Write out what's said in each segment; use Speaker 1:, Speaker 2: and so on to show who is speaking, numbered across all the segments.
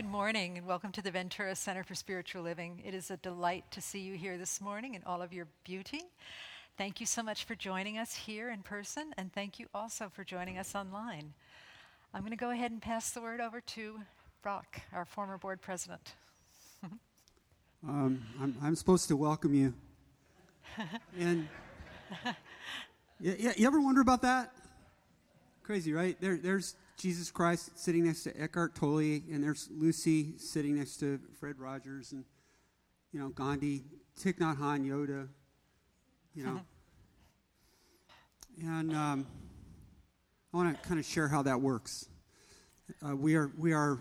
Speaker 1: Good morning and welcome to the Ventura Center for Spiritual Living. It is a delight to see you here this morning in all of your beauty. Thank you so much for joining us here in person, and thank you also for joining us online. I'm going to go ahead and pass the word over to Brock, our former board president.
Speaker 2: um, I'm, I'm, supposed to welcome you. and yeah, you ever wonder about that? Crazy, right? There, there's Jesus Christ sitting next to Eckhart Tolle, and there's Lucy sitting next to Fred Rogers, and you know Gandhi, Thich Nhat Hanh, Yoda, you know. and um, I want to kind of share how that works. Uh, we are we are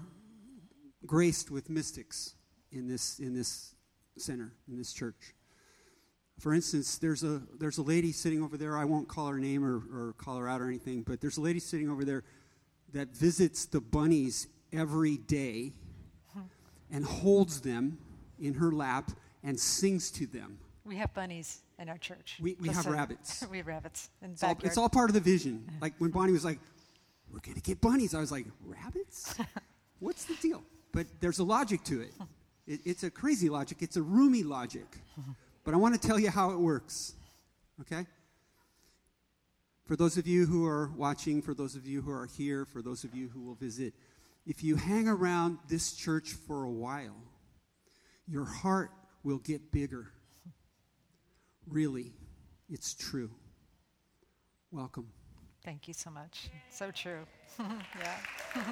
Speaker 2: graced with mystics in this in this center in this church. For instance, there's a there's a lady sitting over there. I won't call her name or, or call her out or anything, but there's a lady sitting over there that visits the bunnies every day and holds them in her lap and sings to them.
Speaker 1: We have bunnies in our church.
Speaker 2: We, we have rabbits.
Speaker 1: we have rabbits in
Speaker 2: it's all, it's all part of the vision. Like when Bonnie was like, we're going to get bunnies, I was like, rabbits? What's the deal? But there's a logic to it. it. It's a crazy logic. It's a Rumi logic. But I want to tell you how it works. Okay? For those of you who are watching, for those of you who are here, for those of you who will visit, if you hang around this church for a while, your heart will get bigger. Really, it's true. Welcome.
Speaker 1: Thank you so much. So true. yeah.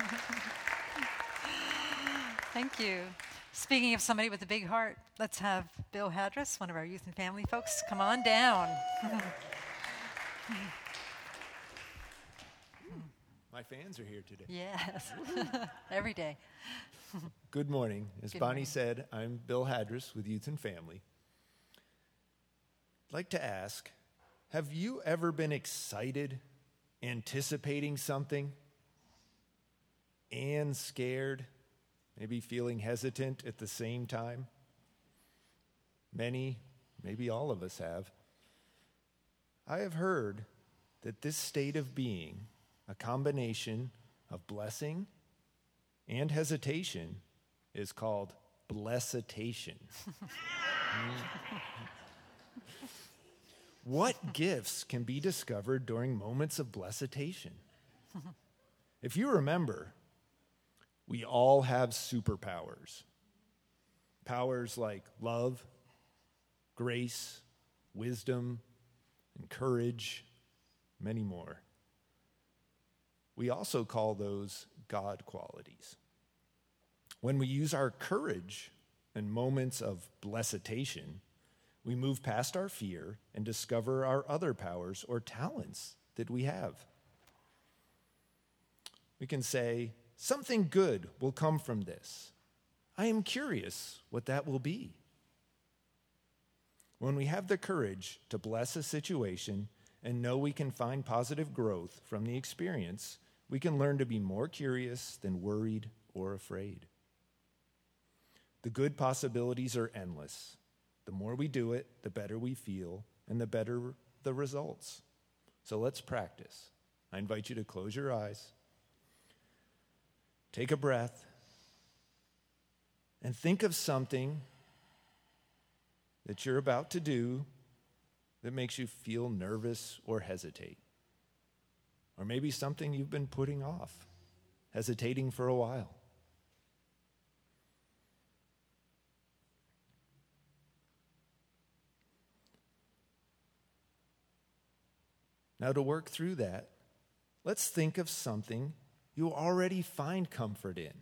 Speaker 1: Thank you. Speaking of somebody with a big heart, let's have Bill Hadris, one of our youth and family folks, come on down.
Speaker 3: My fans are here today.
Speaker 1: Yes, every day.
Speaker 3: Good morning. As
Speaker 1: Good
Speaker 3: Bonnie
Speaker 1: morning.
Speaker 3: said, I'm Bill Hadris with Youth and Family. I'd like to ask Have you ever been excited, anticipating something, and scared, maybe feeling hesitant at the same time? Many, maybe all of us have. I have heard that this state of being a combination of blessing and hesitation is called blessitation. what gifts can be discovered during moments of blessitation? If you remember, we all have superpowers. Powers like love, grace, wisdom, and courage, many more. We also call those God qualities. When we use our courage in moments of blessitation, we move past our fear and discover our other powers or talents that we have. We can say, Something good will come from this. I am curious what that will be. When we have the courage to bless a situation and know we can find positive growth from the experience, we can learn to be more curious than worried or afraid. The good possibilities are endless. The more we do it, the better we feel, and the better the results. So let's practice. I invite you to close your eyes, take a breath, and think of something that you're about to do that makes you feel nervous or hesitate. Or maybe something you've been putting off, hesitating for a while. Now, to work through that, let's think of something you already find comfort in.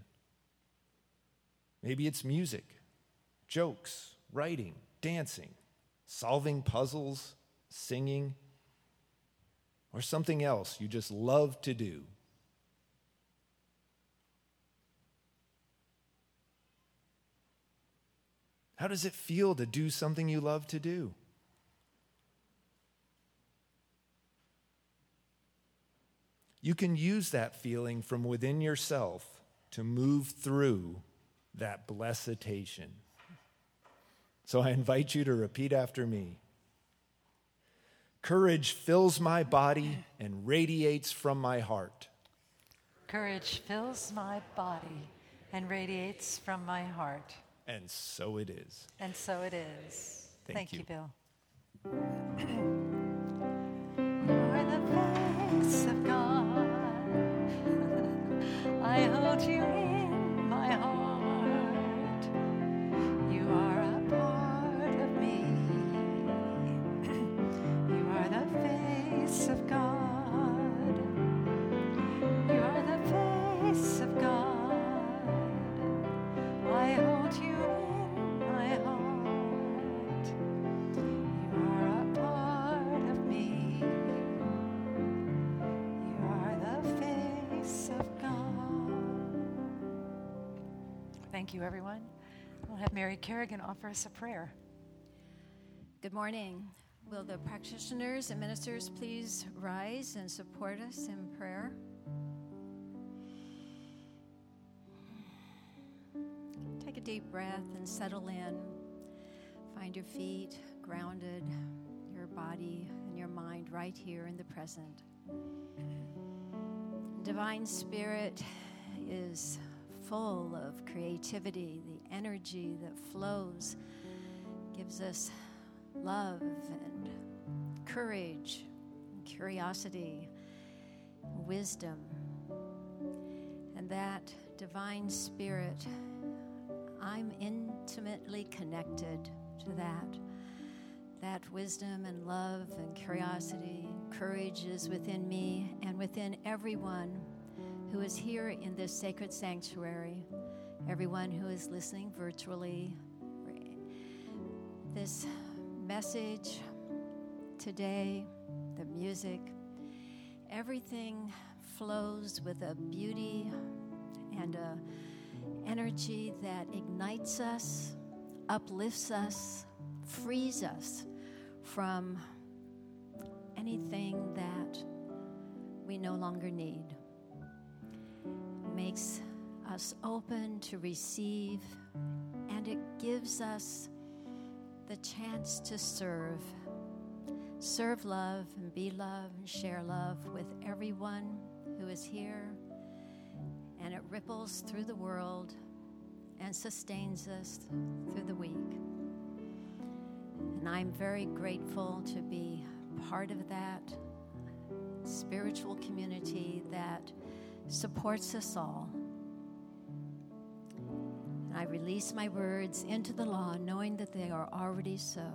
Speaker 3: Maybe it's music, jokes, writing, dancing, solving puzzles, singing, or something else you just love to do. How does it feel to do something you love to do? You can use that feeling from within yourself to move through that blessitation. So I invite you to repeat after me. Courage fills my body and radiates from my heart.
Speaker 1: Courage fills my body and radiates from my heart.
Speaker 3: And so it is.
Speaker 1: And so it is.
Speaker 3: Thank
Speaker 1: you.
Speaker 3: you.
Speaker 1: Bill. you are the of God. I hold you Thank you, everyone. We'll have Mary Kerrigan offer us a prayer.
Speaker 4: Good morning. Will the practitioners and ministers please rise and support us in prayer? Take a deep breath and settle in. Find your feet grounded, your body and your mind right here in the present. Divine Spirit is full of creativity, the energy that flows gives us love and courage, and curiosity, and wisdom. And that divine spirit, I'm intimately connected to that. That wisdom and love and curiosity and courage is within me and within everyone who is here in this sacred sanctuary, everyone who is listening virtually. This message today, the music, everything flows with a beauty and a energy that ignites us, uplifts us, frees us from anything that we no longer need. Us open to receive, and it gives us the chance to serve. Serve love and be love and share love with everyone who is here. And it ripples through the world and sustains us through the week. And I'm very grateful to be part of that spiritual community that supports us all. Release my words into the law, knowing that they are already so.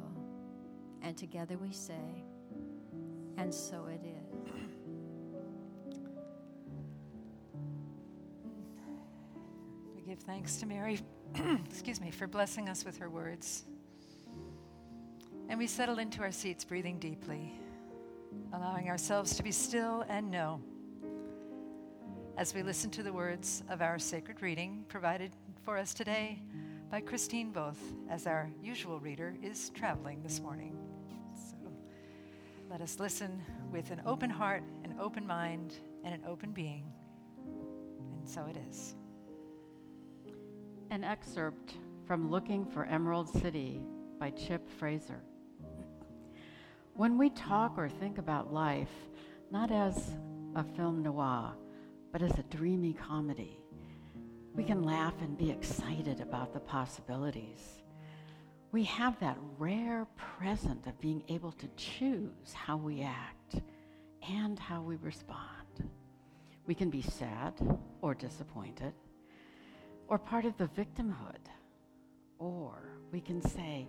Speaker 4: And together we say, and so it is.
Speaker 1: We give thanks to Mary, excuse me, for blessing us with her words. And we settle into our seats, breathing deeply, allowing ourselves to be still and know as we listen to the words of our sacred reading provided for us today by Christine Both, as our usual reader is traveling this morning. So let us listen with an open heart, an open mind, and an open being. And so it is.
Speaker 5: An excerpt from Looking for Emerald City by Chip Fraser. When we talk or think about life, not as a film noir, but as a dreamy comedy, we can laugh and be excited about the possibilities. We have that rare present of being able to choose how we act and how we respond. We can be sad or disappointed, or part of the victimhood, or we can say,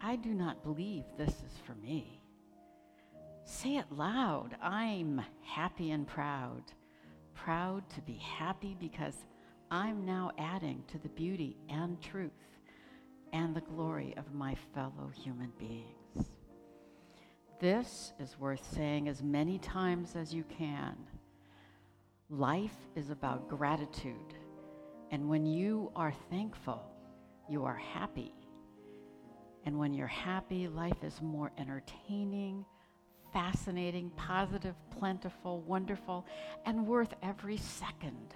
Speaker 5: I do not believe this is for me. Say it loud I'm happy and proud. Proud to be happy because I'm now adding to the beauty and truth and the glory of my fellow human beings. This is worth saying as many times as you can. Life is about gratitude, and when you are thankful, you are happy. And when you're happy, life is more entertaining, fascinating, positive, plentiful, wonderful, and worth every second.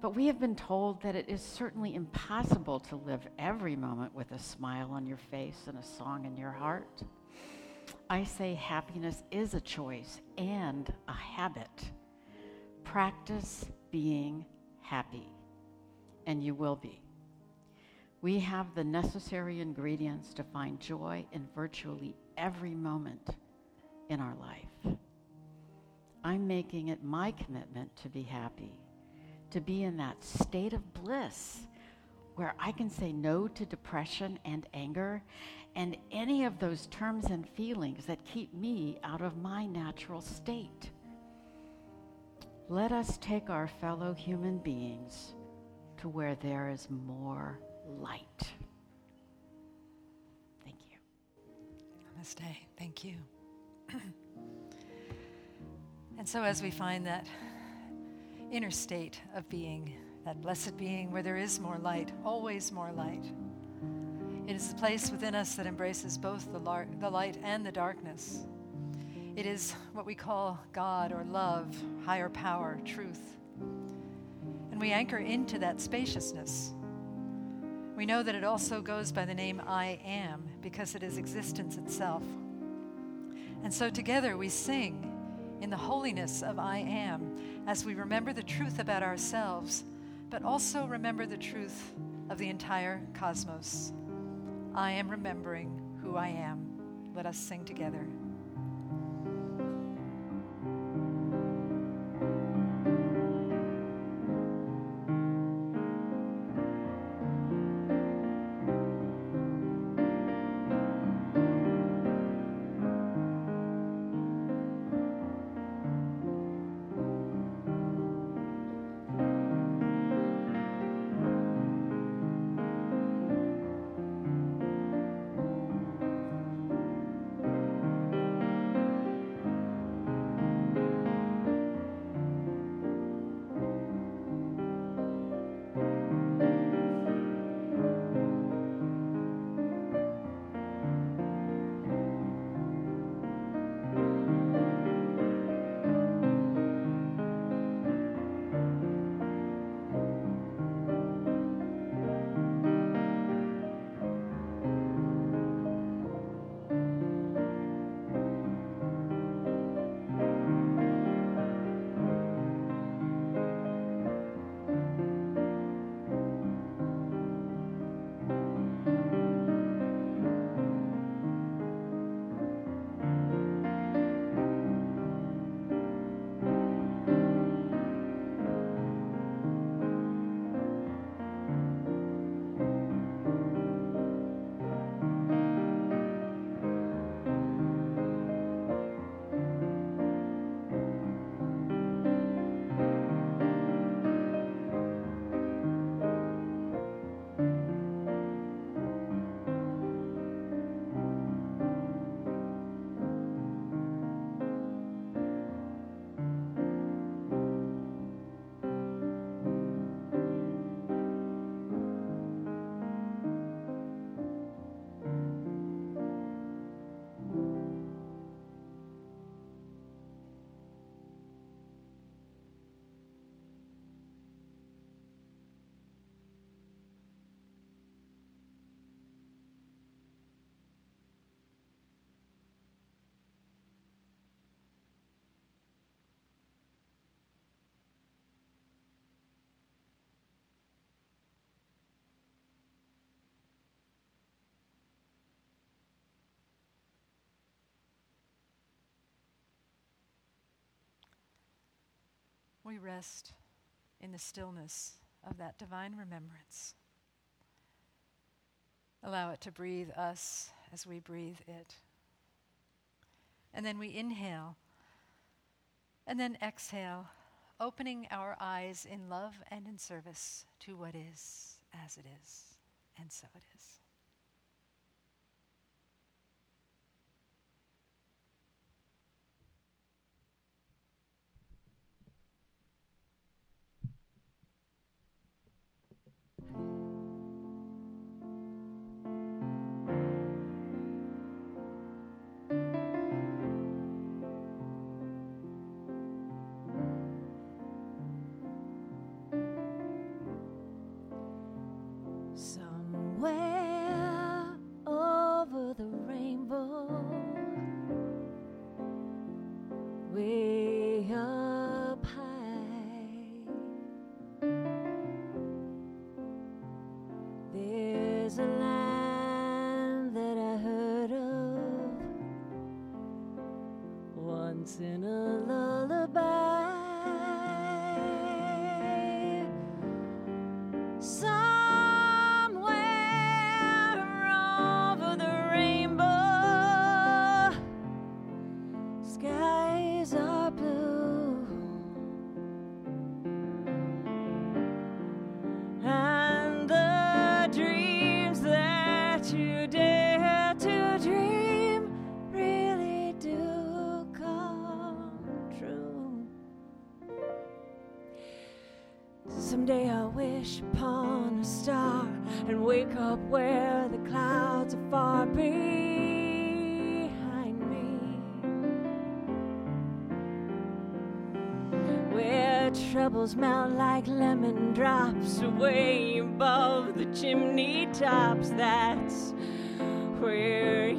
Speaker 5: But we have been told that it is certainly impossible to live every moment with a smile on your face and a song in your heart. I say happiness is a choice and a habit. Practice being happy. and you will be. We have the necessary ingredients to find joy in virtually every moment in our life. I'm making it my commitment to be happy, to be in that state of bliss where I can say no to depression and anger and any of those terms and feelings that keep me out of my natural state. Let us take our fellow human beings to where there is more light. Thank you.
Speaker 1: Namaste. Thank you. and so, as we find that inner state of being, that blessed being where there is more light, always more light, it is the place within us that embraces both the, lar- the light and the darkness. It is what we call God or love, higher power, truth. And we anchor into that spaciousness. We know that it also goes by the name I am because it is existence itself. And so together we sing in the holiness of I am as we remember the truth about ourselves, but also remember the truth of the entire cosmos. I am remembering who I am. Let us sing together. We rest in the stillness of that divine remembrance. Allow it to breathe us as we breathe it. And then we inhale and then exhale, opening our eyes in love and in service to what is as it is, and so it is.
Speaker 6: Where melt like lemon drops away above the chimney tops. That's where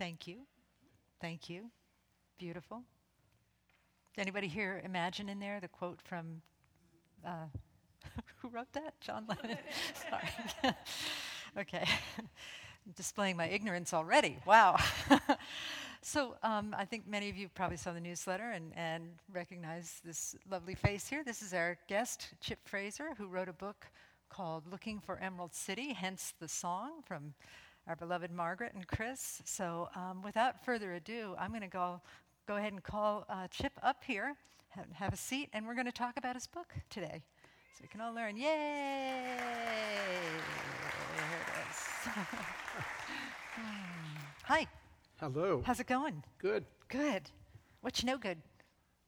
Speaker 1: Thank you. Thank you. Beautiful. Anybody here imagine in there the quote from uh, who wrote that? John Lennon. Sorry. okay. Displaying my ignorance already. Wow. so um, I think many of you probably saw the newsletter and, and recognize this lovely face here. This is our guest, Chip Fraser, who wrote a book called Looking for Emerald City, hence the song from our beloved Margaret and Chris. So um, without further ado, I'm going to go, go ahead and call uh, Chip up here, have, have a seat, and we're going to talk about his book today. So we can all learn. Yay! Here it is. Hi,
Speaker 7: Hello.
Speaker 1: how's it going?
Speaker 7: Good.
Speaker 1: Good. What you know good?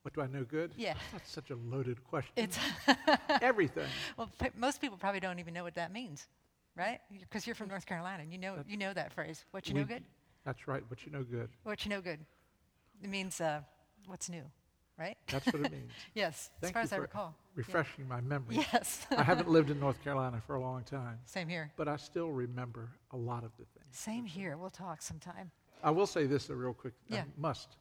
Speaker 7: What do I know good?
Speaker 1: Yeah.
Speaker 7: That's such a loaded question.
Speaker 1: It's
Speaker 7: everything.
Speaker 1: well, p- most people probably don't even know what that means, right? Because you're from North Carolina, and you know you know that phrase. What you know good?
Speaker 7: That's right. What you know good.
Speaker 1: What you know good? It means uh, what's new, right?
Speaker 7: That's what it means.
Speaker 1: yes,
Speaker 7: Thank
Speaker 1: as far as I recall.
Speaker 7: Refreshing my memory.
Speaker 1: Yes.
Speaker 7: I haven't lived in North Carolina for a long time,
Speaker 1: Same here.
Speaker 7: but I still remember a lot of the things.
Speaker 1: Same here. We'll talk sometime.
Speaker 7: I will say this though, real quick. I
Speaker 1: Yeah.
Speaker 7: must.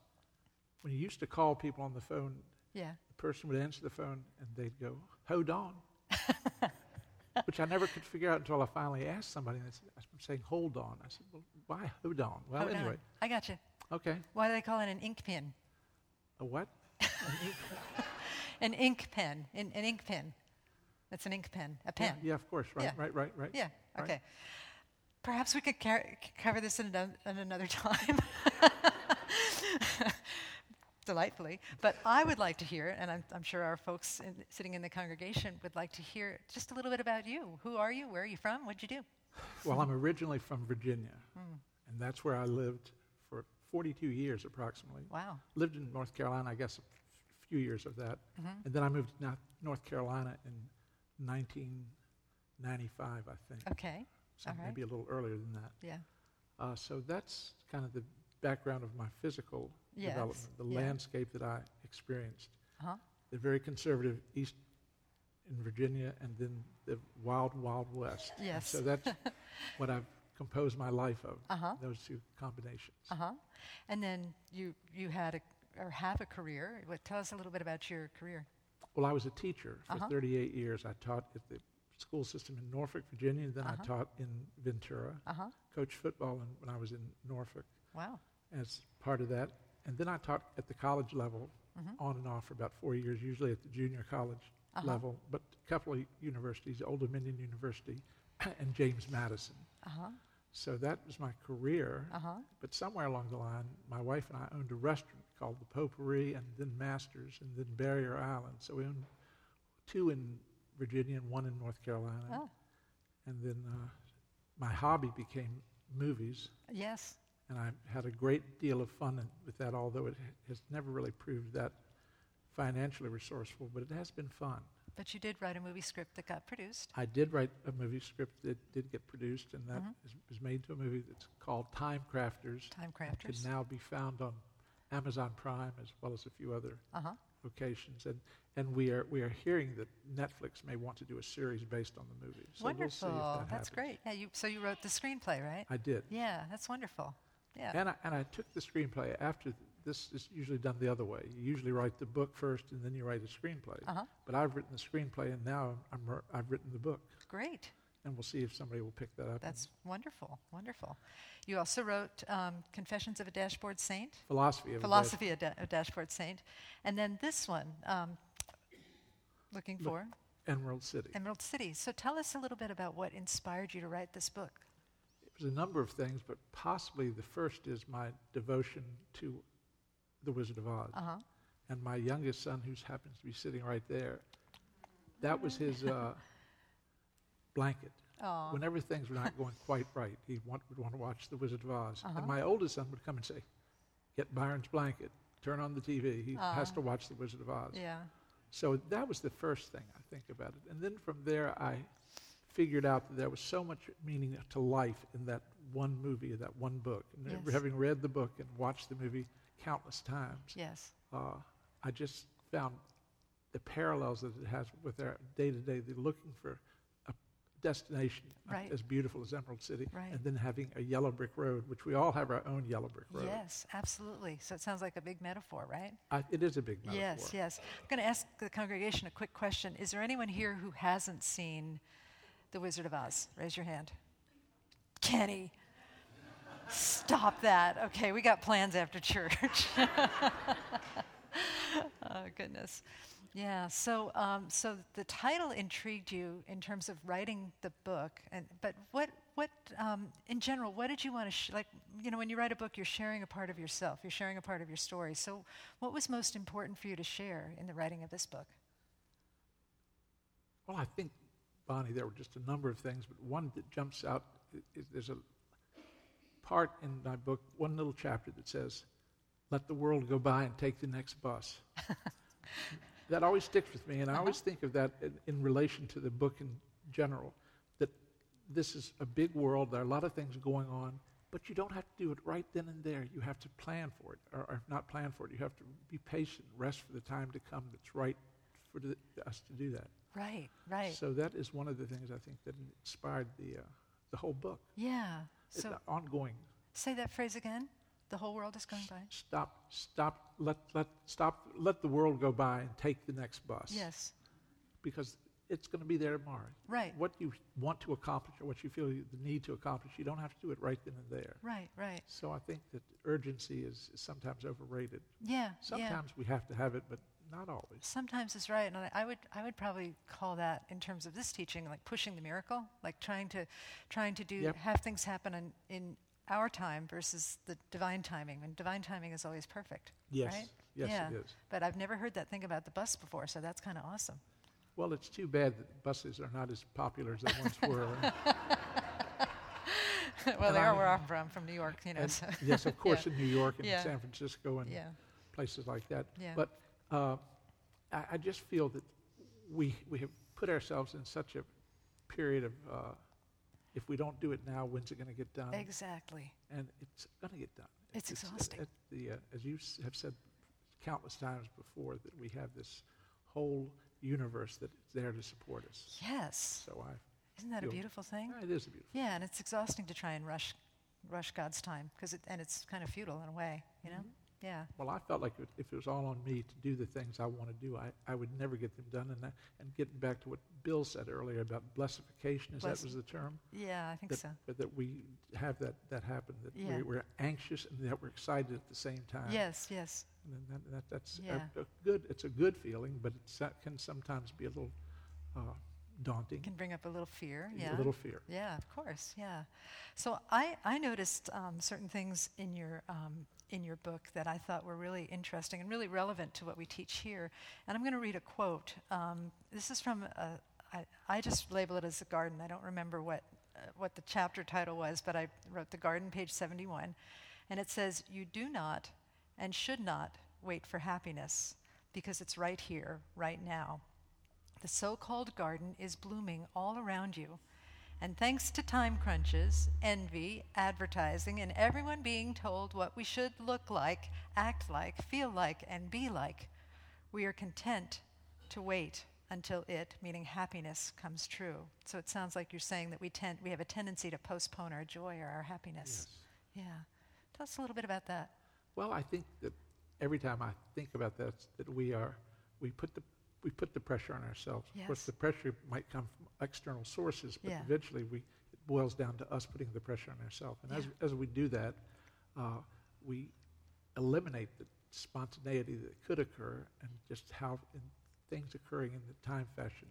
Speaker 7: When you used to call people on the phone,
Speaker 1: Yeah.
Speaker 7: the person would answer the phone and they'd go, "Hold on," which I never could figure out until I finally asked somebody. And said, I'm saying, "Hold on." I said, "Well, why hold on?" Well,
Speaker 1: Hold on.
Speaker 7: anyway,
Speaker 1: I got you.
Speaker 7: okay.
Speaker 1: Why do they call it an ink pen?
Speaker 7: A what?
Speaker 1: An ink pen. An, an ink pen. That's an ink pen. A pen.
Speaker 7: Yeah, yeah, of course. Right,
Speaker 1: Yeah.
Speaker 7: right, right, right.
Speaker 1: Yeah,
Speaker 7: Right.
Speaker 1: Okay. Perhaps we could car- cover this in, in another time. Delightfully. But I would like to hear, and I'm, I'm sure our folks in, sitting in the congregation would like to hear just a little bit about you. Who are you? Where are you from? What'd you do?
Speaker 7: Well, I'm originally from Virginia, and that's where I lived for 42 years approximately.
Speaker 1: Wow.
Speaker 7: Lived in North Carolina, I guess, a f- few years of that. And then I moved to North- North Carolina in 1995, I think.
Speaker 1: Okay.
Speaker 7: So
Speaker 1: right.
Speaker 7: maybe a little earlier than that.
Speaker 1: Yeah.
Speaker 7: Uh, so that's kind of the background of my physical
Speaker 1: Yes,
Speaker 7: development, the
Speaker 1: yeah.
Speaker 7: landscape that I experienced.
Speaker 1: Uh-huh.
Speaker 7: The very conservative east in Virginia, and then the wild, wild west. And
Speaker 1: Yes.
Speaker 7: so that's what I've composed my life of.
Speaker 1: Uh-huh.
Speaker 7: Those two combinations.
Speaker 1: Uh huh. And then you you had a or have a career. What, tell us a little bit about your career.
Speaker 7: Well, I was a teacher for
Speaker 1: Uh-huh.
Speaker 7: 38 years. I taught at the school system in Norfolk, Virginia, and then
Speaker 1: Uh-huh.
Speaker 7: I taught in Ventura.
Speaker 1: Uh huh.
Speaker 7: Coached football in, when I was in Norfolk
Speaker 1: Wow.
Speaker 7: as part of that. And then I taught at the college level,
Speaker 1: Mhm.
Speaker 7: on and off for about four years, usually at the junior college
Speaker 1: Uh-huh.
Speaker 7: level, but a couple of universities, Old Dominion University and James Madison.
Speaker 1: Uh huh.
Speaker 7: So that was my career.
Speaker 1: Uh huh.
Speaker 7: But somewhere along the line, my wife and I owned a restaurant called the Potpourri, and then Masters, and then Barrier Island. So we owned two in Virginia and one in North Carolina.
Speaker 1: Oh.
Speaker 7: And then uh, my hobby became movies,
Speaker 1: Yes.
Speaker 7: And I had a great deal of fun with that, although it has never really proved that financially resourceful, but it has been fun.
Speaker 1: But you did write a movie script that got produced.
Speaker 7: I did write a movie script that did get produced, and that
Speaker 1: Mhm.
Speaker 7: is, was made to a movie that's called Time Crafters.
Speaker 1: Time
Speaker 7: It
Speaker 1: Crafters.
Speaker 7: can now be found on Amazon Prime as well as a few other
Speaker 1: Uh huh.
Speaker 7: locations. And, and we, are, we are hearing that Netflix may want to do a series based on the movie. So we'll see
Speaker 1: wonderful.
Speaker 7: if that
Speaker 1: that's
Speaker 7: happens.
Speaker 1: great. Yeah. You so you wrote the screenplay, right?
Speaker 7: I did.
Speaker 1: yeah. That's wonderful. Yeah.
Speaker 7: And I, and I took the screenplay after th- this is usually done the other way. You usually write the book first and then you write a screenplay.
Speaker 1: Uh-huh.
Speaker 7: But I've written the screenplay and now I'm, I've written the book.
Speaker 1: Great.
Speaker 7: And we'll see if somebody will pick that up.
Speaker 1: That's wonderful. Wonderful. You also wrote um, Confessions of a Dashboard Saint.
Speaker 7: philosophy of a
Speaker 1: Philosophy of a Dashboard Saint. And then this one, um, looking
Speaker 7: Look-
Speaker 1: for
Speaker 7: Emerald City.
Speaker 1: Emerald City. So tell us a little bit about what inspired you to write this book.
Speaker 7: Was a number of things, but possibly the first is my devotion to The Wizard of Oz.
Speaker 1: Uh huh.
Speaker 7: And my youngest son, who happens to be sitting right there, that was his uh, blanket.
Speaker 1: Oh.
Speaker 7: Whenever things were not going quite right, he want, would want to watch The Wizard of Oz.
Speaker 1: Uh-huh.
Speaker 7: And my oldest son would come and say, Get Byron's blanket, turn on the TV. He has
Speaker 1: Ah.
Speaker 7: to watch The Wizard of Oz.
Speaker 1: Yeah.
Speaker 7: So that was the first thing I think about it. And then from there, I figured out that there was so much meaning to life in that one movie, that one book. And
Speaker 1: Yes.
Speaker 7: having read the book and watched the movie countless times,
Speaker 1: Yes.
Speaker 7: uh, I just found the parallels that it has with our day to day. They're looking for a destination
Speaker 1: Right.
Speaker 7: as beautiful as Emerald City,
Speaker 1: Right.
Speaker 7: and then having a yellow brick road, which we all have our own yellow brick road.
Speaker 1: Yes, absolutely. So it sounds like a big metaphor, right?
Speaker 7: I, it is a big metaphor.
Speaker 1: Yes, yes. I'm going to ask the congregation a quick question. Is there anyone here who hasn't seen The Wizard of Oz? Raise your hand. Kenny. Stop that. Okay, we got plans after church. oh, goodness. Yeah, so, um, so the title intrigued you in terms of writing the book, and, but what, what um, in general, what did you want to, sh- like, you know, when you write a book, you're sharing a part of yourself, you're sharing a part of your story. So, what was most important for you to share in the writing of this book?
Speaker 7: Well, I think, Bonnie, there were just a number of things, but one that jumps out is there's a part in my book, one little chapter that says, Let the world go by and take the next bus. that always sticks with me, and I uh-huh. always think of that in, in relation to the book in general. That this is a big world, there are a lot of things going on, but you don't have to do it right then and there. You have to plan for it, or, or not plan for it. You have to be patient, rest for the time to come that's right for the, us to do that.
Speaker 1: Right, right.
Speaker 7: So that is one of the things I think that inspired the uh, the whole book.
Speaker 1: yeah.
Speaker 7: It's
Speaker 1: So,
Speaker 7: ongoing.
Speaker 1: say that phrase again. The whole world is going by.
Speaker 7: Stop, stop, let let stop, let the world go by and take the next bus.
Speaker 1: Yes.
Speaker 7: Because it's going to be there tomorrow.
Speaker 1: Right.
Speaker 7: What you want to accomplish or what you feel you, the need to accomplish, you don't have to do it right then and there.
Speaker 1: Right, right.
Speaker 7: So I think that urgency is, is sometimes overrated.
Speaker 1: Yeah, yeah.
Speaker 7: Sometimes we have to have it, but not always.
Speaker 1: Sometimes it's right, and I, I would I would probably call that in terms of this teaching like pushing the miracle, like trying to trying to do
Speaker 7: Yep.
Speaker 1: have things happen in, in our time versus the divine timing. And divine timing is always perfect.
Speaker 7: Yes,
Speaker 1: right?
Speaker 7: yes,
Speaker 1: yeah.
Speaker 7: it is.
Speaker 1: But I've never heard that thing about the bus before, so that's kind of awesome.
Speaker 7: Well, it's too bad that buses are not as popular as they once were.
Speaker 1: well,
Speaker 7: And
Speaker 1: they are
Speaker 7: I-
Speaker 1: where I'm from, from New York, you know. So.
Speaker 7: yes, of course,
Speaker 1: Yeah.
Speaker 7: in New York and
Speaker 1: Yeah.
Speaker 7: San Francisco and places like that.
Speaker 1: Yeah.
Speaker 7: But uh, I, I just feel that we we have put ourselves in such a period of uh, if we don't do it now, when's it going to get done?
Speaker 1: Exactly.
Speaker 7: And it's going to get done.
Speaker 1: It's exhausting.
Speaker 7: at the, uh, as you have said countless times before, that we have this whole universe that is there to support us.
Speaker 1: Yes.
Speaker 7: So I,
Speaker 1: Isn't that a beautiful thing?
Speaker 7: yeah, it is a beautiful.
Speaker 1: Yeah, and it's exhausting to try and rush rush God's time because it, and it's kind of futile in a way, you know. Yeah.
Speaker 7: Well, I felt like if it was all on me to do the things I want to do, I, I would never get them done. And, that, and getting back to what Bill said earlier about blessification, is
Speaker 1: Bless-
Speaker 7: that was the term?
Speaker 1: Yeah, I think
Speaker 7: that,
Speaker 1: so.
Speaker 7: but that we have that, that happen, that
Speaker 1: Yeah.
Speaker 7: we, we're anxious and that we're excited at the same time.
Speaker 1: Yes, yes.
Speaker 7: And then that, that, that's
Speaker 1: Yeah.
Speaker 7: a, good, it's a good feeling, but it can sometimes be a little uh, daunting,
Speaker 1: Can bring up a little fear. Yeah.
Speaker 7: a little fear.
Speaker 1: Yeah, of course. Yeah. So I, I noticed um, certain things in your um, in your book that I thought were really interesting and really relevant to what we teach here. And I'm going to read a quote. Um, this is from a, I, I just label it as a garden. I don't remember what uh, what the chapter title was, but I wrote the garden, page 71, and it says, "You do not and should not wait for happiness because it's right here, right now." The so called garden is blooming all around you. And thanks to time crunches, envy, advertising, and everyone being told what we should look like, act like, feel like, and be like, we are content to wait until it, meaning happiness, comes true. So it sounds like you're saying that we tend we have a tendency to postpone our joy or our happiness. Yeah. Tell us a little bit about that.
Speaker 7: Well, I think that every time I think about that, that we are, we put the, we put the pressure on ourselves. Of course, the pressure might come from external sources, but
Speaker 1: Yeah.
Speaker 7: eventually we, it boils down to us putting the pressure on ourselves. And as,
Speaker 1: Yeah.
Speaker 7: as we do that, uh, we eliminate the spontaneity that could occur and just how in things occurring in the time fashion.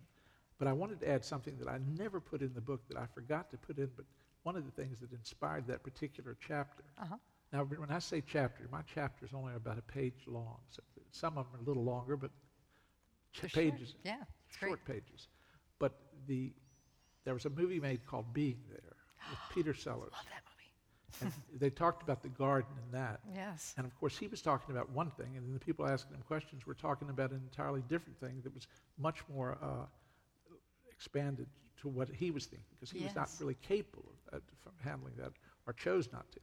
Speaker 7: But I wanted to add something that I never put in the book that I forgot to put in, but one of the things that inspired that particular chapter.
Speaker 1: Uh-huh.
Speaker 7: Now, when I say chapter, my chapter is only about a page long. So some of them are a little longer, but
Speaker 1: short.
Speaker 7: pages,
Speaker 1: Yeah. It's great.
Speaker 7: short pages. But the there was a movie made called Being There with Peter Sellers, I
Speaker 1: Love that movie.
Speaker 7: and they talked about the garden in that.
Speaker 1: Yes.
Speaker 7: And of course, he was talking about one thing, and then the people asking him questions were talking about an entirely different thing that was much more uh, expanded to what he was thinking, because he was not really capable of uh, handling that, or chose not to.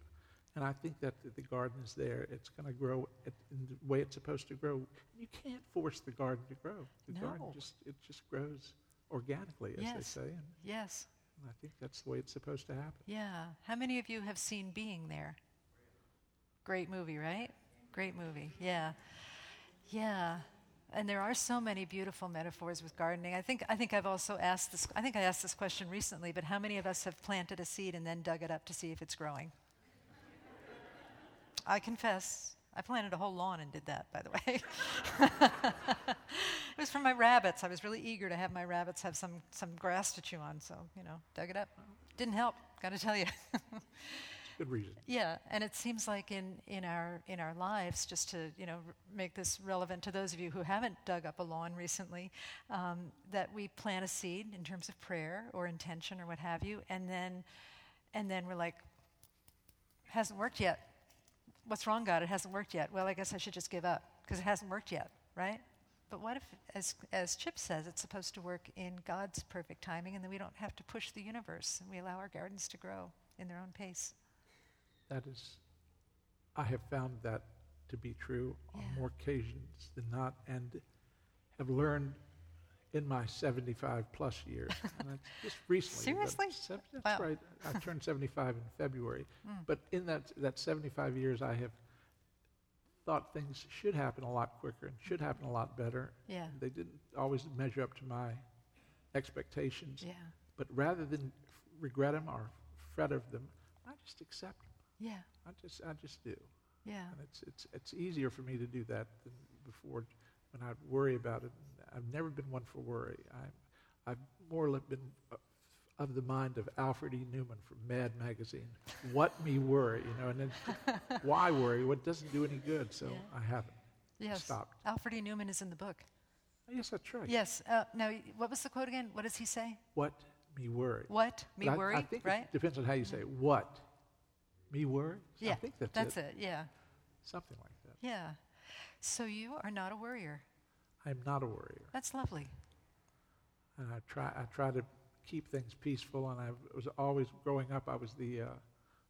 Speaker 7: And I think that the, the garden is there. It's going to grow in the way it's supposed to grow. You can't force the garden to grow. The garden
Speaker 1: No.
Speaker 7: just it just grows organically, as they say, and,
Speaker 1: Yes.
Speaker 7: and I think that's the way it's supposed to happen.
Speaker 1: Yeah. How many of you have seen Being There? Great movie, right? Great movie. Yeah. Yeah. And there are so many beautiful metaphors with gardening. I think I think I've also asked this I think I asked this question recently, but how many of us have planted a seed and then dug it up to see if it's growing? I confess, I planted a whole lawn and did that, by the way. it was for my rabbits. I was really eager to have my rabbits have some, some grass to chew on, so, you know, dug it up. Didn't help, got to tell you.
Speaker 7: Good reason.
Speaker 1: yeah, and it seems like in, in, our, in our lives, just to, you know, r- make this relevant to those of you who haven't dug up a lawn recently, um, that we plant a seed in terms of prayer or intention or what have you, and then, and then we're like, hasn't worked yet what's wrong, God? It hasn't worked yet. Well, I guess I should just give up because it hasn't worked yet, right? But what if, as, as Chip says, it's supposed to work in God's perfect timing and then we don't have to push the universe and we allow our gardens to grow in their own pace?
Speaker 7: That is, I have found that to be true on
Speaker 1: Yeah.
Speaker 7: more occasions than not, and have learned in my 75 plus years. and just recently.
Speaker 1: Seriously?
Speaker 7: sev- that's
Speaker 1: Wow.
Speaker 7: right. I turned 75 in February.
Speaker 1: Mm.
Speaker 7: But in that, that 75 years, I have thought things should happen a lot quicker and should happen a lot better.
Speaker 1: Yeah.
Speaker 7: They didn't always measure up to my expectations.
Speaker 1: Yeah.
Speaker 7: But rather than regret them or fret of them, I just accept them.
Speaker 1: Yeah.
Speaker 7: I just, I just do.
Speaker 1: Yeah.
Speaker 7: And it's, it's, it's easier for me to do that than before when I'd worry about it. I've never been one for worry. I, I've more been uh, of the mind of Alfred E. Neuman from Mad Magazine. What me worry, you know, and then why worry? What doesn't do any good, so
Speaker 1: Yeah.
Speaker 7: I haven't.
Speaker 1: Yes.
Speaker 7: Stopped.
Speaker 1: Alfred E. Neuman is in the book.
Speaker 7: Yes, that's right.
Speaker 1: Yes. Uh, now, what was the quote again? What does he say?
Speaker 7: What me worry?
Speaker 1: What? Me
Speaker 7: But I-
Speaker 1: worry?
Speaker 7: I think
Speaker 1: right?
Speaker 7: it depends on how you say it. What? Me worry?
Speaker 1: yeah.
Speaker 7: I think that's,
Speaker 1: that's
Speaker 7: it.
Speaker 1: it. Yeah.
Speaker 7: Something like that.
Speaker 1: Yeah. So you are not a worrier.
Speaker 7: I'm not a worrier.
Speaker 1: That's lovely.
Speaker 7: and I try I try to keep things peaceful. And I was always growing up. I was the uh,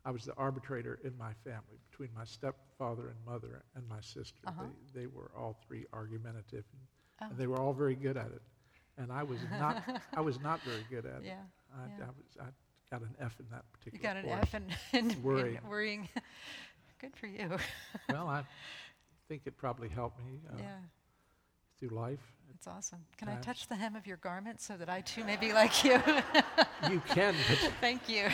Speaker 7: I was the arbitrator in my family between my stepfather and mother and my sister.
Speaker 1: Uh-huh.
Speaker 7: They, they were all three argumentative, and,
Speaker 1: Oh.
Speaker 7: and they were all very good at it. And I was not I was not very good at it.
Speaker 1: Yeah.
Speaker 7: I,
Speaker 1: yeah.
Speaker 7: I was I got an F in that
Speaker 1: You
Speaker 7: particular.
Speaker 1: got an
Speaker 7: course.
Speaker 1: F in, in, in
Speaker 7: Worrying.
Speaker 1: worrying. Good for you.
Speaker 7: well, I think it probably helped me uh,
Speaker 1: yeah.
Speaker 7: Through life.
Speaker 1: That's awesome. Can I touch the hem of your garment so that I too may be like you?
Speaker 7: You can,
Speaker 1: Thank you.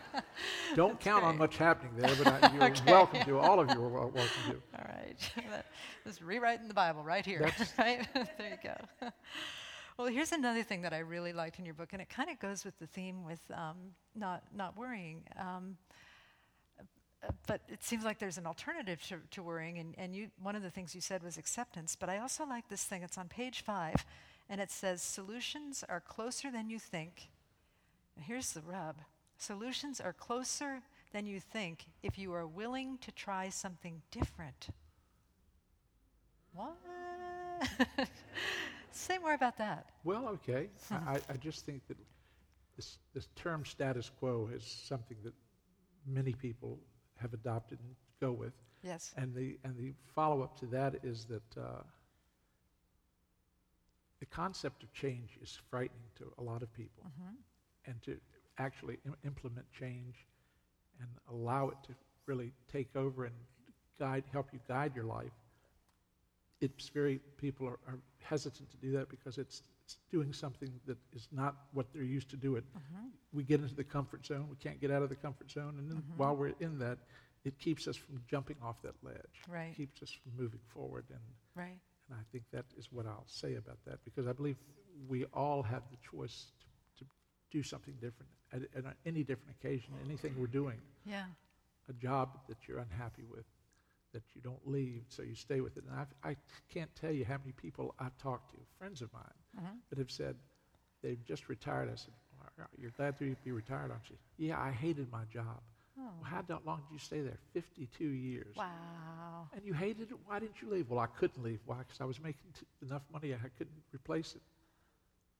Speaker 7: don't count on much happening there. But I, you're
Speaker 1: Okay.
Speaker 7: welcome to. All of you are welcome to.
Speaker 1: All right. That- Just rewriting the Bible right here.
Speaker 7: That's-
Speaker 1: right? there you go. Well, here's another thing that I really liked in your book, and it kind of goes with the theme with um, not not worrying. Um, but it seems like there's an alternative to, to worrying, and, and you, one of the things you said was acceptance. But I also like this thing. It's on page five, and it says solutions are closer than you think. And here's the rub: solutions are closer than you think if you are willing to try something different. What? Say more about that.
Speaker 7: Well, okay. Hmm. I, I just think that this, this term status quo is something that many people have adopted and go with.
Speaker 1: Yes.
Speaker 7: And the, and the follow up to that is that uh, the concept of change is frightening to a lot of people.
Speaker 1: Mhm.
Speaker 7: And to actually Im- implement change and allow it to really take over and guide, help you guide your life, it's very, people are, are hesitant to do that because it's doing something that is not what they're used to do it.
Speaker 1: Mhm.
Speaker 7: We get into the comfort zone, we can't get out of the comfort zone, and then
Speaker 1: Mhm.
Speaker 7: while we're in that, it keeps us from jumping off that ledge.
Speaker 1: Right.
Speaker 7: keeps us from moving forward. And,
Speaker 1: Right.
Speaker 7: and I think that is what I'll say about that because I believe we all have the choice to, to do something different at, at any different occasion, anything we're doing,
Speaker 1: Yeah.
Speaker 7: a job that you're unhappy with, that you don't leave, so you stay with it. And I've, I can't tell you how many people I've talked to, friends of mine,
Speaker 1: Mhm.
Speaker 7: that have said they've just retired. I said, "Well, You're glad to be retired, aren't you? Yeah, I hated my job.
Speaker 1: Oh.
Speaker 7: Well, how long did you stay there? 52 years.
Speaker 1: Wow.
Speaker 7: And you hated it? Why didn't you leave? Well, I couldn't leave. Why? Because I was making t- enough money, I couldn't replace it.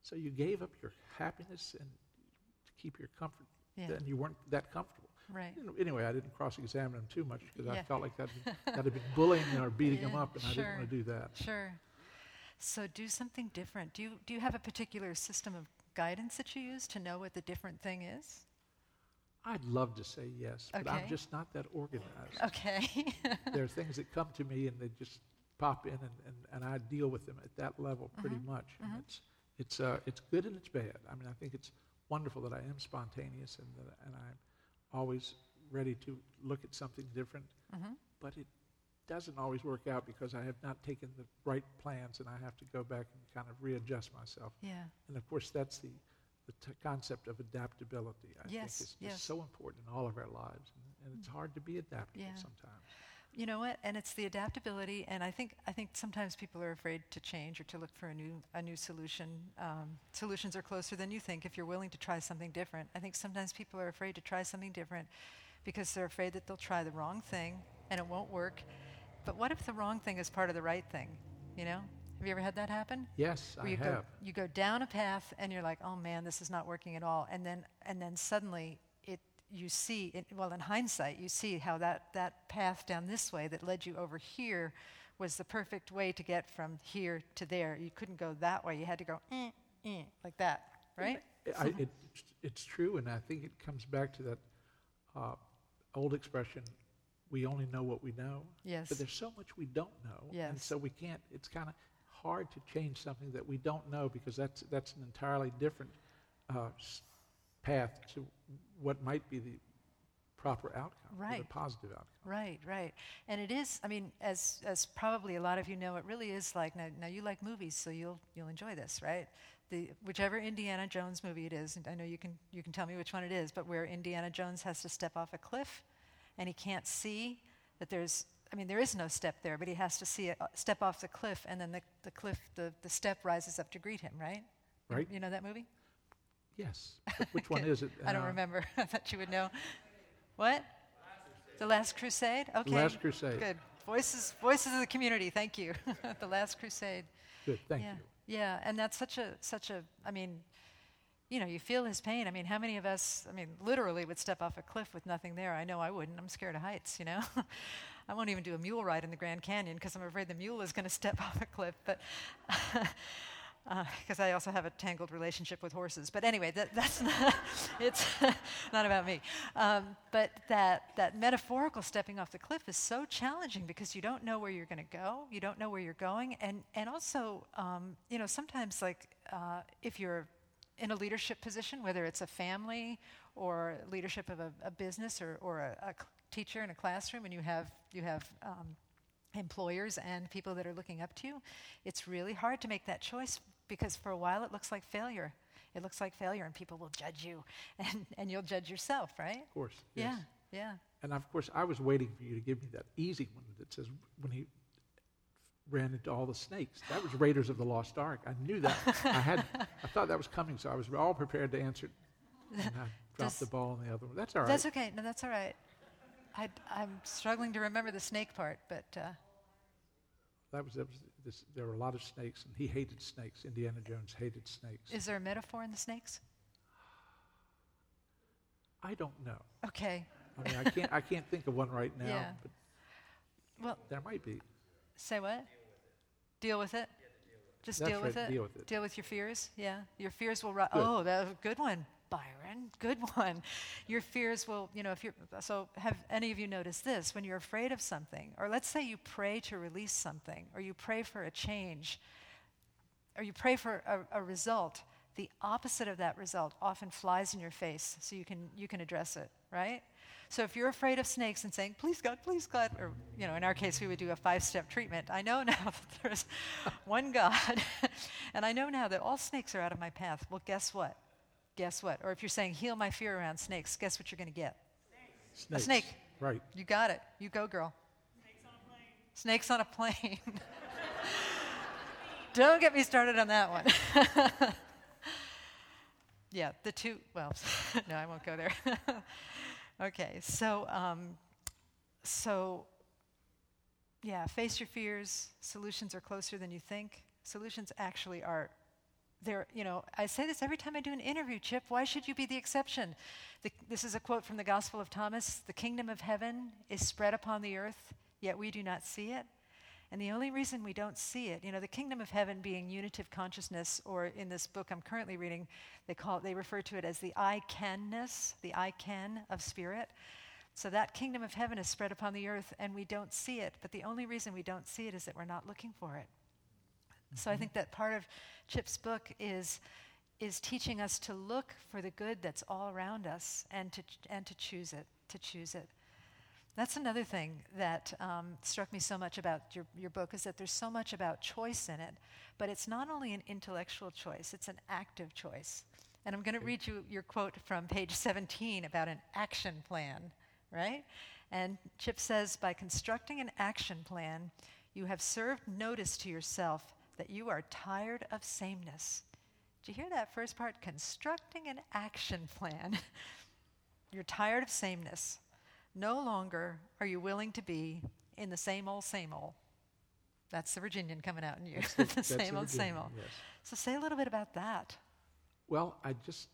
Speaker 7: So you gave up your happiness and to keep your comfort,
Speaker 1: Yeah.
Speaker 7: and you weren't that comfortable.
Speaker 1: Right.
Speaker 7: You know, Anyway, I didn't cross-examine him too much because
Speaker 1: Yeah.
Speaker 7: I felt like that that had been bullying or beating him up, and I didn't want to do that.
Speaker 1: Sure. So do something different. Do you do you have a particular system of guidance that you use to know what the different thing is?
Speaker 7: I'd love to say yes, but I'm just not that organized.
Speaker 1: Okay.
Speaker 7: there are things that come to me and they just pop in, and, and, and I deal with them at that level pretty
Speaker 1: Mhm,
Speaker 7: much. And
Speaker 1: mhm.
Speaker 7: it's it's uh, it's good and it's bad. I mean, I think it's wonderful that I am spontaneous and that, and I'm always ready to look at something different.
Speaker 1: Mhm.
Speaker 7: But it doesn't always work out because I have not taken the right plans, and I have to go back and kind of readjust myself.
Speaker 1: Yeah.
Speaker 7: And of course, that's the the t- concept of adaptability. I
Speaker 1: Yes,
Speaker 7: think is just
Speaker 1: yes. Mm.
Speaker 7: so important in all of our lives, and, and it's hard to be adaptable
Speaker 1: Yeah.
Speaker 7: sometimes.
Speaker 1: You know what? And it's the adaptability, and I think I think sometimes people are afraid to change or to look for a new a new solution. Um, solutions are closer than you think if you're willing to try something different. I think sometimes people are afraid to try something different because they're afraid that they'll try the wrong thing and it won't work. But what if the wrong thing is part of the right thing? You know? Have you ever had that happen?
Speaker 7: Yes,
Speaker 1: where
Speaker 7: I
Speaker 1: you
Speaker 7: have.
Speaker 1: go you go down a path and you're like, oh man, this is not working at all, and then and then suddenly you see it, well in hindsight you see how that that path down this way that led you over here was the perfect way to get from here to there. You couldn't go that way. You had to go eh, eh, like that, right?
Speaker 7: I, it, it's true, and I think it comes back to that uh, old expression: "We only know what we know."
Speaker 1: Yes.
Speaker 7: But there's so much we don't know, and so we can't. It's kind of hard to change something that we don't know because that's that's an entirely different uh, path to what might be the proper outcome,
Speaker 1: Right.
Speaker 7: a positive outcome.
Speaker 1: Right, right. And it is, I mean, as, as probably a lot of you know, it really is like, now, now you like movies, so you'll, you'll enjoy this, right? The, whichever Indiana Jones movie it is, and I know you can, you can tell me which one it is, but where Indiana Jones has to step off a cliff and he can't see that there's, I mean, there is no step there, but he has to see it, uh, step off the cliff and then the, the cliff, the, the step rises up to greet him, right? You-
Speaker 7: Right.
Speaker 1: You know that movie?
Speaker 7: Yes. Which one is it?
Speaker 1: I don't
Speaker 7: Uh,
Speaker 1: remember. I thought you would know. What? The Last Crusade? Okay.
Speaker 7: The Last Crusade.
Speaker 1: Good. Voices, voices of the community. Thank you. the Last Crusade.
Speaker 7: Good, thank
Speaker 1: yeah.
Speaker 7: you.
Speaker 1: Yeah, and that's such a such a. I mean, you know, you feel his pain. I mean, how many of us? I mean, literally would step off a cliff with nothing there. I know I wouldn't. I'm scared of heights. You know, I won't even do a mule ride in the Grand Canyon because I'm afraid the mule is going to step off a cliff. But because I also have a tangled relationship with horses. But anyway, that, that's not, it's not about me. Um, but that, that metaphorical stepping off the cliff is so challenging because you don't know where you're going to go, you don't know where you're going, and, and also, um, you know, sometimes like uh, if you're in a leadership position, whether it's a family or leadership of a, a business or, or a, a teacher in a classroom, and you have, you have um, employers and people that are looking up to you, it's really hard to make that choice because for a while it looks like failure. It looks like failure, and people will judge you, and, and you'll judge yourself, right?
Speaker 7: Of course. yes.
Speaker 1: Yeah, yeah.
Speaker 7: And of course, I was waiting for you to give me that easy one that says when he ran into all the snakes. That was Raiders of the Lost Ark. I knew that. I had. I thought that was coming, so I was all prepared to answer. And I dropped the ball on the other one. That's all right.
Speaker 1: That's okay. No, that's all right. I, I'm struggling to remember the snake part, but uh,
Speaker 7: That was, that was this, there were a lot of snakes, and he hated snakes. Indiana Jones hated snakes.
Speaker 1: is there a metaphor in the snakes?
Speaker 7: I don't know.
Speaker 1: Okay.
Speaker 7: I mean, I can't. I can't think of one right now,
Speaker 1: Yeah.
Speaker 7: but
Speaker 1: Well,
Speaker 7: there might be.
Speaker 1: say what? Deal with it. Just deal with
Speaker 7: right,
Speaker 1: it.
Speaker 7: deal with it.
Speaker 1: Deal with your fears. Yeah, your fears will. Ri-
Speaker 7: Good.
Speaker 1: oh, that was a good one, Byron. Good one. Your fears will. You know, if you're. So, have any of you noticed this? When you're afraid of something, or let's say you pray to release something, or you pray for a change, or you pray for a, a result, the opposite of that result often flies in your face, so you can you can address it, right? So if you're afraid of snakes and saying, "Please God, please God," or you know, in our case, we would do a five-step treatment. I know now that there's one God, and I know now that all snakes are out of my path. Well, guess what? Guess what? Or if you're saying, "Heal my fear around snakes," guess what you're going to get?
Speaker 7: Snakes.
Speaker 1: snake.
Speaker 7: Right.
Speaker 1: You got it. You go, girl. Snakes on a plane. Snakes on a plane. Don't get me started on that one. yeah, the two, well, no, I won't go there. okay, so, um, so, yeah, face your fears. Solutions are closer than you think. Solutions actually are there, you know, I say this every time I do an interview, Chip. Why should you be the exception? The, this is a quote from the Gospel of Thomas The kingdom of heaven is spread upon the earth, yet we do not see it. And the only reason we don't see it, you know, the kingdom of heaven being unitive consciousness, or in this book I'm currently reading, they call it, they refer to it as the I canness, the I can of spirit. So that kingdom of heaven is spread upon the earth, and we don't see it. But the only reason we don't see it is that we're not looking for it. So I think that part of Chip's book is is teaching us to look for the good that's all around us and to and to choose it, to choose it. That's another thing that um, struck me so much about your, your book is that there's so much about choice in it, but it's not only an intellectual choice, it's an active choice. And I'm going to read you your quote from page 17 about an action plan, right? And Chip says, by constructing an action plan, you have served notice to yourself that you are tired of sameness. Did you hear that first part? Constructing an action plan. You're tired of sameness. No longer are you willing to be in the same old, same old. That's the Virginian coming out in you. The,
Speaker 7: the-
Speaker 1: same old, same old.
Speaker 7: yes.
Speaker 1: So say a little bit about that.
Speaker 7: Well, I just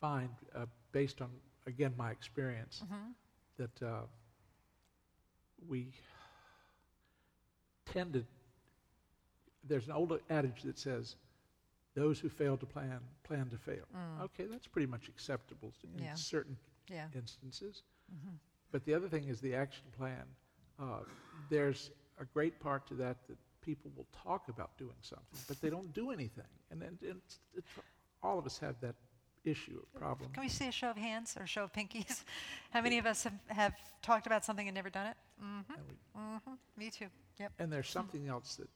Speaker 7: find, uh, based on again my experience,
Speaker 1: Mm-hmm.
Speaker 7: that uh, we tend to. There's an old adage that says, "Those who fail to plan plan to fail." Okay, that's pretty much acceptable in
Speaker 1: Mm. Yeah.
Speaker 7: certain
Speaker 1: Yeah.
Speaker 7: instances. But the other thing is the action plan. Uh, there's a great part to that that people will talk about doing something, but they don't do anything. And then it's, it's, all of us have that issue, a problem.
Speaker 1: Can we see a show of hands or a show of pinkies? How many of us have, have talked about something and never done it? Mm-hmm.
Speaker 7: And, we,
Speaker 1: Mm-hmm. Me too. Yep.
Speaker 7: and there's something else that,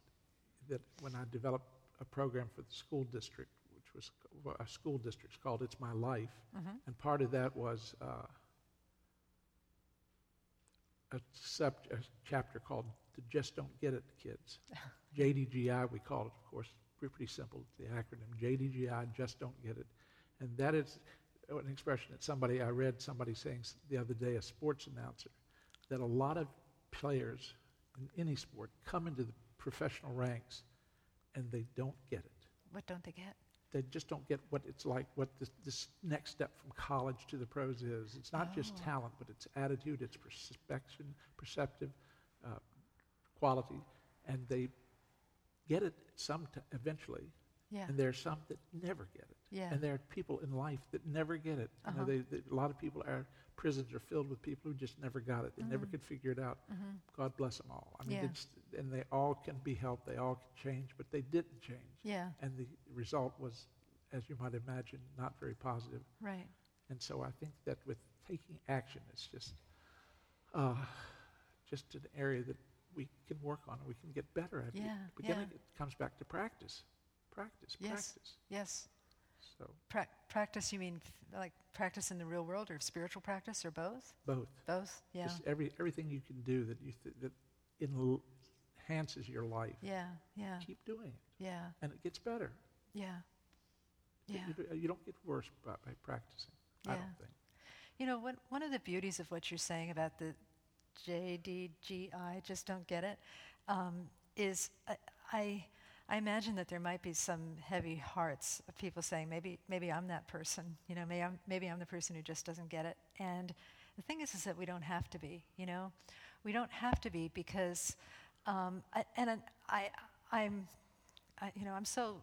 Speaker 7: that when I developed a program for the school district, which was well, a school district's called It's My Life,
Speaker 1: Mm-hmm.
Speaker 7: and part of that was uh, a, sub, a chapter called the Just Don't Get It Kids. JDGI, we call it, of course, pretty, pretty simple, the acronym JDGI, Just Don't Get It. And that is an expression that somebody, I read somebody saying the other day, a sports announcer, that a lot of players in any sport come into the professional ranks and they don't get it
Speaker 1: What don't they get?
Speaker 7: they just don't get what it's like, what this, this next step from college to the pros is. It's not just
Speaker 1: Oh.
Speaker 7: talent, but it's attitude, it's perception, perceptive uh, quality, and they get it some t- eventually,
Speaker 1: Yeah.
Speaker 7: and there are some that never get it.
Speaker 1: Yeah.
Speaker 7: And there are people in life that never get it. You know,
Speaker 1: Uh-huh.
Speaker 7: they, they, a lot of people are prisons are filled with people who just never got it. They never
Speaker 1: Mhm.
Speaker 7: could figure it out.
Speaker 1: Mm-hmm.
Speaker 7: God bless them all. I mean,
Speaker 1: Yeah.
Speaker 7: it's, and they all can be helped. They all can change, but they didn't change
Speaker 1: Yeah.
Speaker 7: and the result was, as you might imagine, not very positive.
Speaker 1: Right.
Speaker 7: And so I think that with taking action, it's just, uh, just an area that we can work on and we can get better at.
Speaker 1: Yeah,
Speaker 7: But again,
Speaker 1: yeah.
Speaker 7: it comes back to practice, practice,
Speaker 1: Yes.
Speaker 7: practice.
Speaker 1: Yes.
Speaker 7: So
Speaker 1: Pra- practice, you mean f- like practice in the real world or spiritual practice or both?
Speaker 7: both,
Speaker 1: Both? Yeah.
Speaker 7: just every everything you can do that you th- that enl- enhances your life.
Speaker 1: Yeah. Yeah.
Speaker 7: Keep doing it,
Speaker 1: Yeah.
Speaker 7: and it gets better.
Speaker 1: Yeah.
Speaker 7: You-
Speaker 1: Yeah.
Speaker 7: You, do- you don't get worse by, by practicing. I
Speaker 1: Yeah.
Speaker 7: don't think.
Speaker 1: You know, one, one of the beauties of what you're saying about the JDGI, just don't get it, um, is I, I, I imagine that there might be some heavy hearts of people saying, maybe, maybe I'm that person. You know, maybe I'm, maybe I'm the person who just doesn't get it. And the thing is, is that we don't have to be. You know, we don't have to be because, um, I, and I, I'm, I, you know, I'm so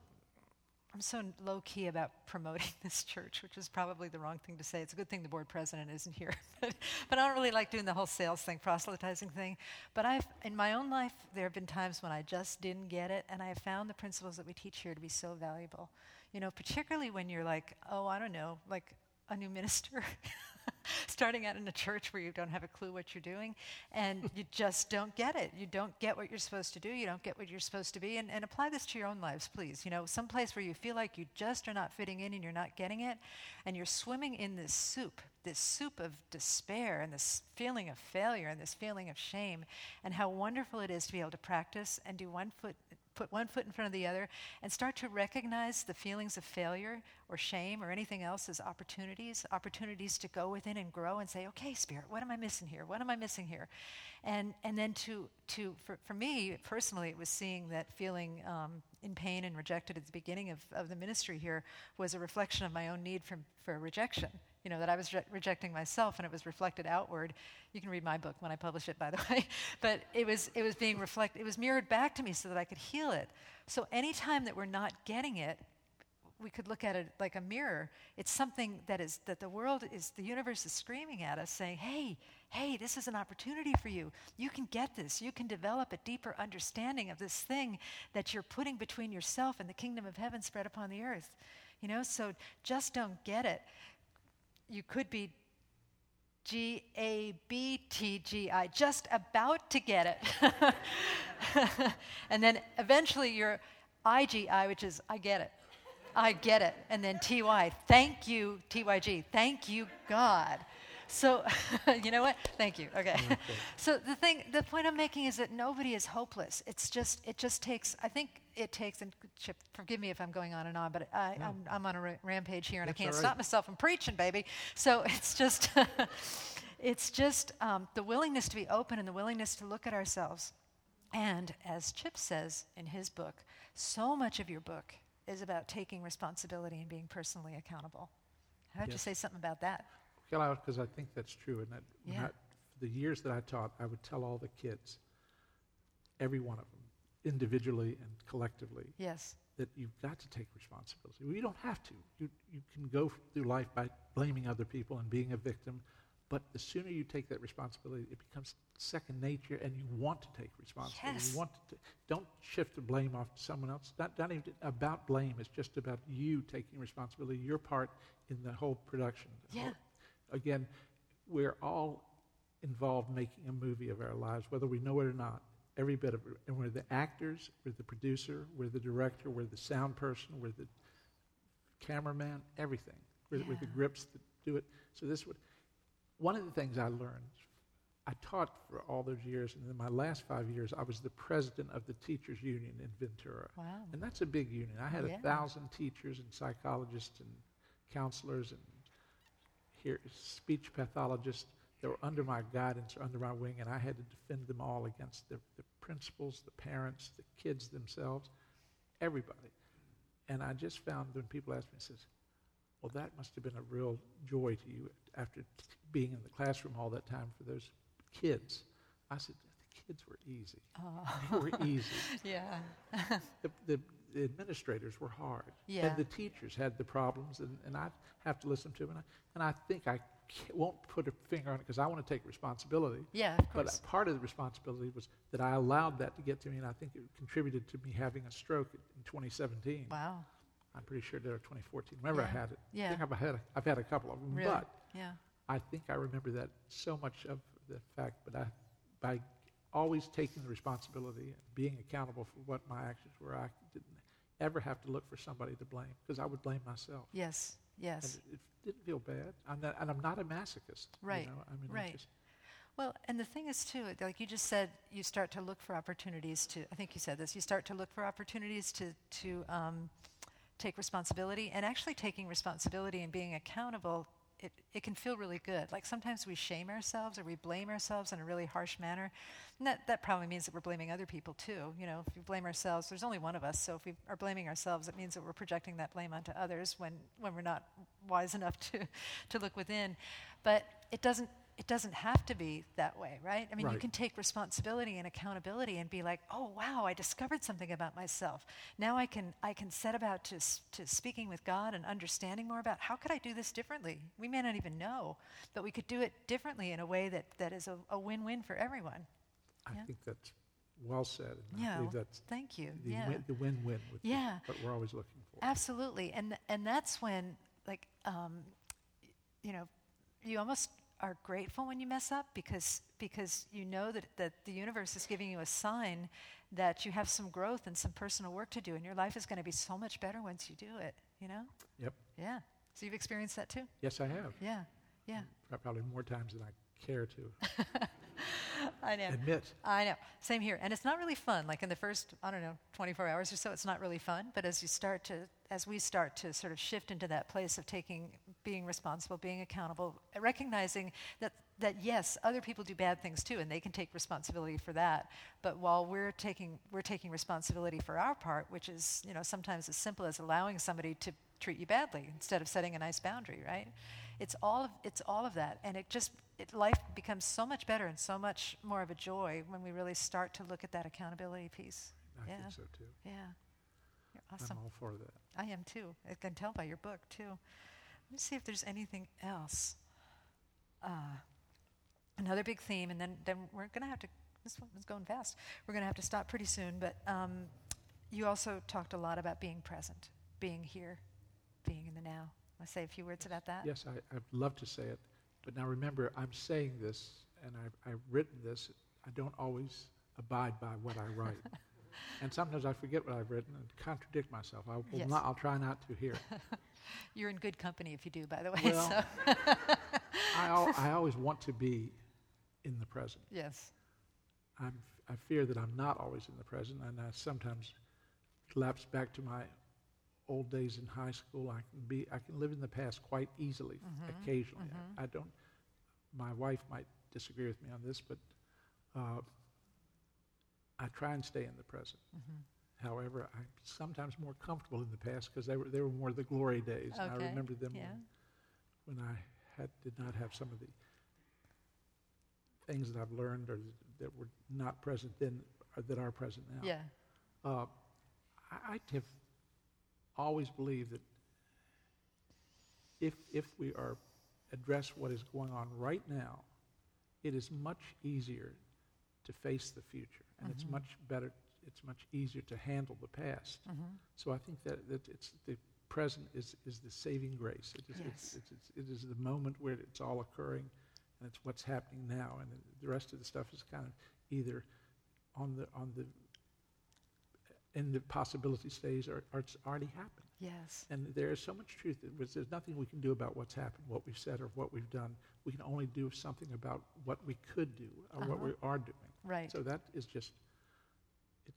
Speaker 1: I'm so low key about promoting this church, which is probably the wrong thing to say. It's a good thing the board president isn't here. but, but I don't really like doing the whole sales thing, proselytizing thing. But I've, in my own life, there have been times when I just didn't get it, and I have found the principles that we teach here to be so valuable. You know, particularly when you're like, oh, I don't know, like a new minister. starting out in a church where you don't have a clue what you're doing and you just don't get it. You don't get what you're supposed to do. You don't get what you're supposed to be. And, and apply this to your own lives please. You know some place where you feel like you just are not fitting in and you're not getting it and you're swimming in this soup this soup of despair and this feeling of failure and this feeling of shame and how wonderful it is to be able to practice and do one foot put one foot in front of the other and start to recognize the feelings of failure or shame or anything else as opportunities, opportunities to go within and grow and say, okay, Spirit, what am I missing here? What am I missing here? And, and then to, to for, for me personally, it was seeing that feeling um, in pain and rejected at the beginning of, of the ministry here was a reflection of my own need for, for rejection. You know, that I was re- rejecting myself and it was reflected outward. You can read my book when I publish it, by the way. But it was, it was being reflected, it was mirrored back to me so that I could heal it. So anytime that we're not getting it, we could look at it like a mirror. It's something that is that the world is the universe is screaming at us saying, "Hey, hey, this is an opportunity for you. You can get this. You can develop a deeper understanding of this thing that you're putting between yourself and the kingdom of heaven spread upon the earth." You know, so just don't get it. You could be G A B T G I, just about to get it. and then eventually you're IGI, which is I get it. I get it. And then TY, thank you, TYG, thank you, God. So, you know what? Thank you. Okay. so the thing, the point I'm making is that nobody is hopeless. It's just, it just takes. I think it takes. And Chip, forgive me if I'm going on and on, but I, I'm, I'm on a ra- rampage here, and
Speaker 7: That's
Speaker 1: I can't
Speaker 7: right.
Speaker 1: stop myself from preaching, baby. So it's just, it's just um, the willingness to be open and the willingness to look at ourselves. And as Chip says in his book, so much of your book is about taking responsibility and being personally accountable. How would you say something about that?
Speaker 7: Because I think that's true. And that
Speaker 1: Yeah.
Speaker 7: I, the years that I taught, I would tell all the kids, every one of them, individually and collectively,
Speaker 1: Yes.
Speaker 7: that you've got to take responsibility. Well, you don't have to. You, you can go through life by blaming other people and being a victim, But the sooner you take that responsibility, it becomes second nature, and you want to take responsibility.
Speaker 1: Yes.
Speaker 7: You want to. don't shift the blame off to someone else. Not, not even about blame. It's just about you taking responsibility, your part in the whole production. The
Speaker 1: Yeah.
Speaker 7: whole- again, we're all involved making a movie of our lives, whether we know it or not. Every bit of it. And we're the actors, we're the producer, we're the director, we're the sound person, we're the cameraman, everything. We're, we're the grips that do it. So this would, one of the things I learned, I taught for all those years, and in my last five years, I was the president of the teachers union in Ventura.
Speaker 1: Wow.
Speaker 7: And that's a big union. I had
Speaker 1: Yeah.
Speaker 7: a thousand teachers and psychologists and counselors and here, speech pathologists that were under my guidance or under my wing, and I had to defend them all against the, the principals, the parents, the kids themselves, everybody. And I just found when people ask me, says, well, that must have been a real joy to you after t- being in the classroom all that time for those kids. I said, the kids were easy. Oh. They were easy.
Speaker 1: Yeah.
Speaker 7: The, the, the administrators were hard.
Speaker 1: Yeah.
Speaker 7: And the teachers had the problems, and, and I have to listen to them. And I, and I think I won't put a finger on it because I want to take responsibility.
Speaker 1: Yeah, of
Speaker 7: uh,
Speaker 1: course.
Speaker 7: But part of the responsibility was that I allowed that to get to me, and I think it contributed to me having a stroke in 2017.
Speaker 1: Wow.
Speaker 7: I'm pretty sure that was 2014. Remember, I had it. I
Speaker 1: Yeah.
Speaker 7: think I've had a, I've had a couple of them.
Speaker 1: Really?
Speaker 7: But
Speaker 1: Yeah.
Speaker 7: I think I remember that so much of the fact, but I, by always taking the responsibility and being accountable for what my actions were, I didn't ever have to look for somebody to blame because I would blame myself.
Speaker 1: Yes.
Speaker 7: And
Speaker 1: Yes.
Speaker 7: it, it didn't feel bad. I'm not, and I'm not a masochist.
Speaker 1: Right,
Speaker 7: You know? I mean,
Speaker 1: right.
Speaker 7: just-
Speaker 1: Well, and the thing is, too, like you just said, you start to look for opportunities to, I think you said this, you start to look for opportunities to, to um, take responsibility. And actually, taking responsibility and being accountable, it, it can feel really good. Like sometimes we shame ourselves or we blame ourselves in a really harsh manner. And that, that probably means that we're blaming other people, too. You know, if we blame ourselves, there's only one of us. So if we are blaming ourselves, it means that we're projecting that blame onto others when, when we're not wise enough to, to look within. But it doesn't it doesn't have to be that way, right? I mean, you can take responsibility and accountability and be like, "Oh, wow, I discovered something about myself. Now I can I can set about to to speaking with God and understanding more about how could I do this differently. We may not even know, but we could do it differently in a way that that is a, a win-win for everyone.
Speaker 7: I
Speaker 1: Yeah.
Speaker 7: think that's well said. And I
Speaker 1: Yeah,
Speaker 7: believe that's
Speaker 1: thank you.
Speaker 7: the,
Speaker 1: yeah.
Speaker 7: win, the win-win with
Speaker 1: Yeah.
Speaker 7: what we're always looking for.
Speaker 1: Absolutely, and and that's when like um, you know you almost are grateful when you mess up because because you know that that the universe is giving you a sign that you have some growth and some personal work to do, and your life is going to be so much better once you do it. You know?
Speaker 7: Yep.
Speaker 1: Yeah. So you've experienced that too?
Speaker 7: Yes, I have.
Speaker 1: Yeah. Yeah.
Speaker 7: Mm, probably more times than I care to
Speaker 1: I know.
Speaker 7: admit.
Speaker 1: I know. Same here. And it's not really fun. Like in the first, I don't know, 24 hours or so, it's not really fun. But as you start to, as we start to sort of shift into that place of taking, being responsible, being accountable, recognizing that, that yes, other people do bad things too, and they can take responsibility for that. But while we're taking, we're taking responsibility for our part, which is, you know, sometimes as simple as allowing somebody to treat you badly instead of setting a nice boundary, right? It's all of, it's all of that. And it just, it, life becomes so much better and so much more of a joy when we really start to look at that accountability piece.
Speaker 7: I
Speaker 1: yeah.
Speaker 7: think so too.
Speaker 1: Yeah. You're awesome.
Speaker 7: I'm all for that.
Speaker 1: I am too. I can tell by your book too. Let me see if there's anything else. Uh, another big theme, and then, then we're going to have to, this one is going fast. We're going to have to stop pretty soon, but um, you also talked a lot about being present, being here, being in the now. Want to say a few words about that?
Speaker 7: Yes, I, I'd love to say it. But now remember, I'm saying this, and I've, I've written this. I don't always abide by what I write. and sometimes I forget what I've written and contradict myself. I will
Speaker 1: Yes.
Speaker 7: not, I'll try not to here.
Speaker 1: You're in good company if you do, by the way.
Speaker 7: Well,
Speaker 1: so.
Speaker 7: I, al- I always want to be in the present.
Speaker 1: yes.
Speaker 7: I'm, I fear that I'm not always in the present, and I sometimes lapse back to my old days in high school. I can be, I can live in the past quite easily,
Speaker 1: Mm-hmm.
Speaker 7: occasionally. I, I don't. My wife might disagree with me on this, but uh, I try and stay in the present.
Speaker 1: Mm-hmm.
Speaker 7: However, I'm sometimes more comfortable in the past because they were they were more the glory days, and I remember them
Speaker 1: yeah.
Speaker 7: when, when I had did not have some of the things that I've learned or that were not present then or that are present now.
Speaker 1: Yeah.
Speaker 7: Uh, I, I have always believed that if if we are address what is going on right now, it is much easier to face the future, and it's much better. It's much easier to handle the past. So I think that, that it's the present is, is the saving grace. It is,
Speaker 1: Yes.
Speaker 7: it's, it's, it's, it is the moment where it's all occurring, and it's what's happening now, and the rest of the stuff is kind of either on the on the in the possibility stage or, or it's already happened.
Speaker 1: Yes.
Speaker 7: And there is so much truth. that There's nothing we can do about what's happened, what we've said, or what we've done. We can only do something about what we could do or what
Speaker 1: Uh-huh.
Speaker 7: we are doing.
Speaker 1: Right.
Speaker 7: So that is just,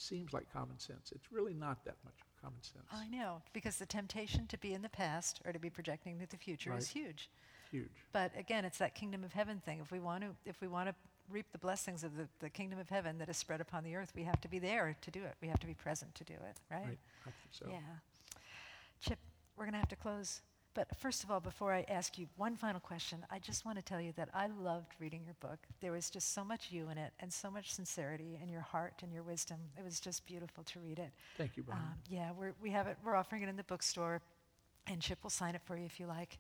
Speaker 7: it seems like common sense. It's really not that much common sense.
Speaker 1: I know, because the temptation to be in the past or to be projecting to the future is huge.
Speaker 7: Huge.
Speaker 1: But again, it's that kingdom of heaven thing. If we want to, if we want to reap the blessings of the, the kingdom of heaven that is spread upon the earth, we have to be there to do it. We have to be present to do it, right?
Speaker 7: Right. I think so.
Speaker 1: Yeah. Chip, we're going to have to close. But first of all, before I ask you one final question, I just want to tell you that I loved reading your book. There was just so much you in it and so much sincerity in your heart and your wisdom. It was just beautiful to read it.
Speaker 7: Thank you, Bonnie.
Speaker 1: Um, yeah, we're, we have it. We're offering it in the bookstore, and Chip will sign it for you if you like.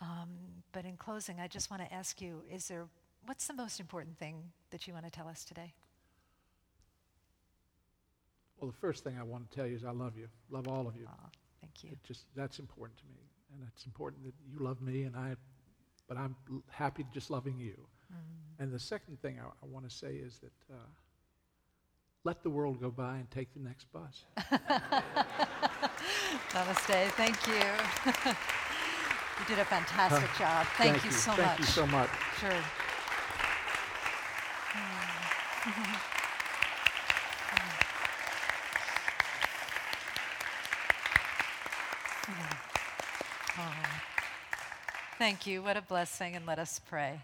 Speaker 1: Um, but in closing, I just want to ask you: Is there what's the most important thing that you want to tell us today?
Speaker 7: well, the first thing I want to tell you is I love you. Love all of you.
Speaker 1: Aw, thank you.
Speaker 7: It just that's important to me, and it's important that you love me, and I. But I'm happy just loving you.
Speaker 1: Mm.
Speaker 7: And the second thing I, I want to say is that uh, let the world go by and take the next bus.
Speaker 1: Namaste. Thank you. you did a fantastic job. Thank, you, so
Speaker 7: Thank
Speaker 1: much.
Speaker 7: Thank you so much.
Speaker 1: Sure. Oh. Thank you. What a blessing. And let us pray.